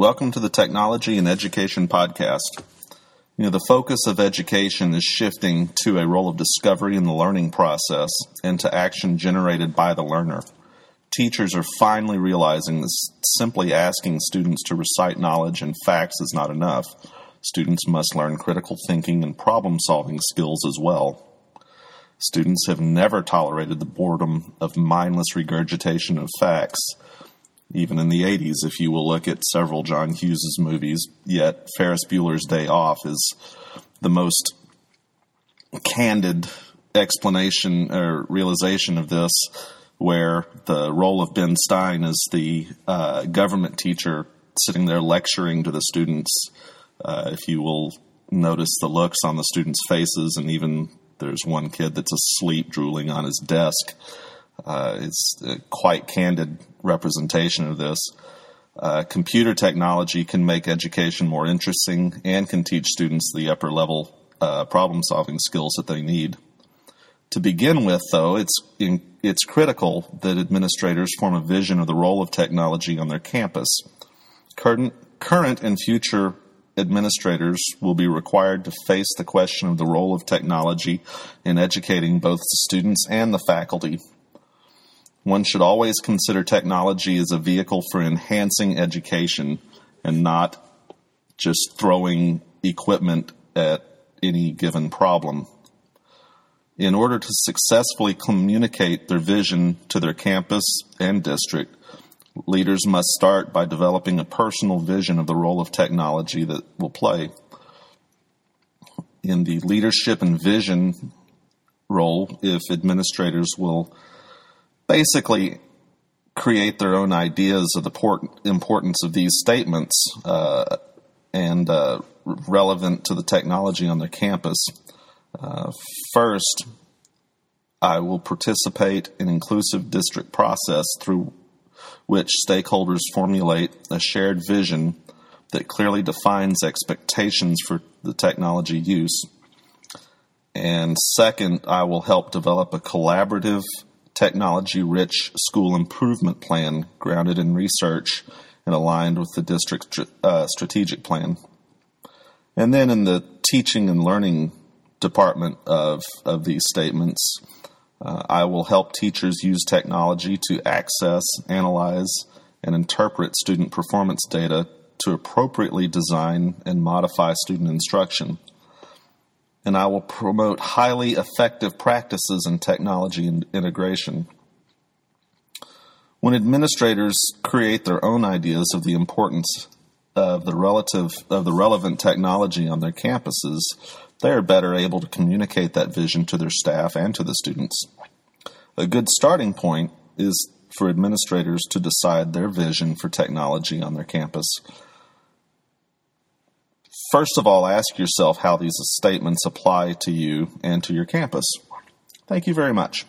welcome to the Technology and Education Podcast. You know, the focus of education is shifting to a role of discovery in the learning process and to action generated by the learner. Teachers are finally realizing that simply asking students to recite knowledge and facts is not enough. Students must learn critical thinking and problem solving skills as well. Students have never tolerated the boredom of mindless regurgitation of facts even in the 80s, if you will look at several John Hughes' movies. Yet Ferris Bueller's Day Off is the most candid explanation or realization of this, where the role of Ben Stein is the uh, government teacher sitting there lecturing to the students. Uh, if you will notice the looks on the students' faces, and even there's one kid that's asleep drooling on his desk. Uh, it's a quite candid representation of this. Uh, computer technology can make education more interesting and can teach students the upper level uh, problem solving skills that they need. To begin with, though, it's in, it's critical that administrators form a vision of the role of technology on their campus. Current, current and future administrators will be required to face the question of the role of technology in educating both the students and the faculty one should always consider technology as a vehicle for enhancing education and not just throwing equipment at any given problem. In order to successfully communicate their vision to their campus and district, leaders must start by developing a personal vision of the role of technology that will play. In the leadership and vision role, if administrators will basically create their own ideas of the importance of these statements uh, and uh, relevant to the technology on their campus. Uh, first, I will participate in inclusive district process through which stakeholders formulate a shared vision that clearly defines expectations for the technology use. And second, I will help develop a collaborative technology rich school improvement plan grounded in research and aligned with the district uh, strategic plan. And then in the teaching and learning department of, of these statements, uh, I will help teachers use technology to access, analyze, and interpret student performance data to appropriately design and modify student instruction and I will promote highly effective practices in technology integration. When administrators create their own ideas of the importance of the relative of the relevant technology on their campuses, they are better able to communicate that vision to their staff and to the students. A good starting point is for administrators to decide their vision for technology on their campus First of all, ask yourself how these statements apply to you and to your campus. Thank you very much.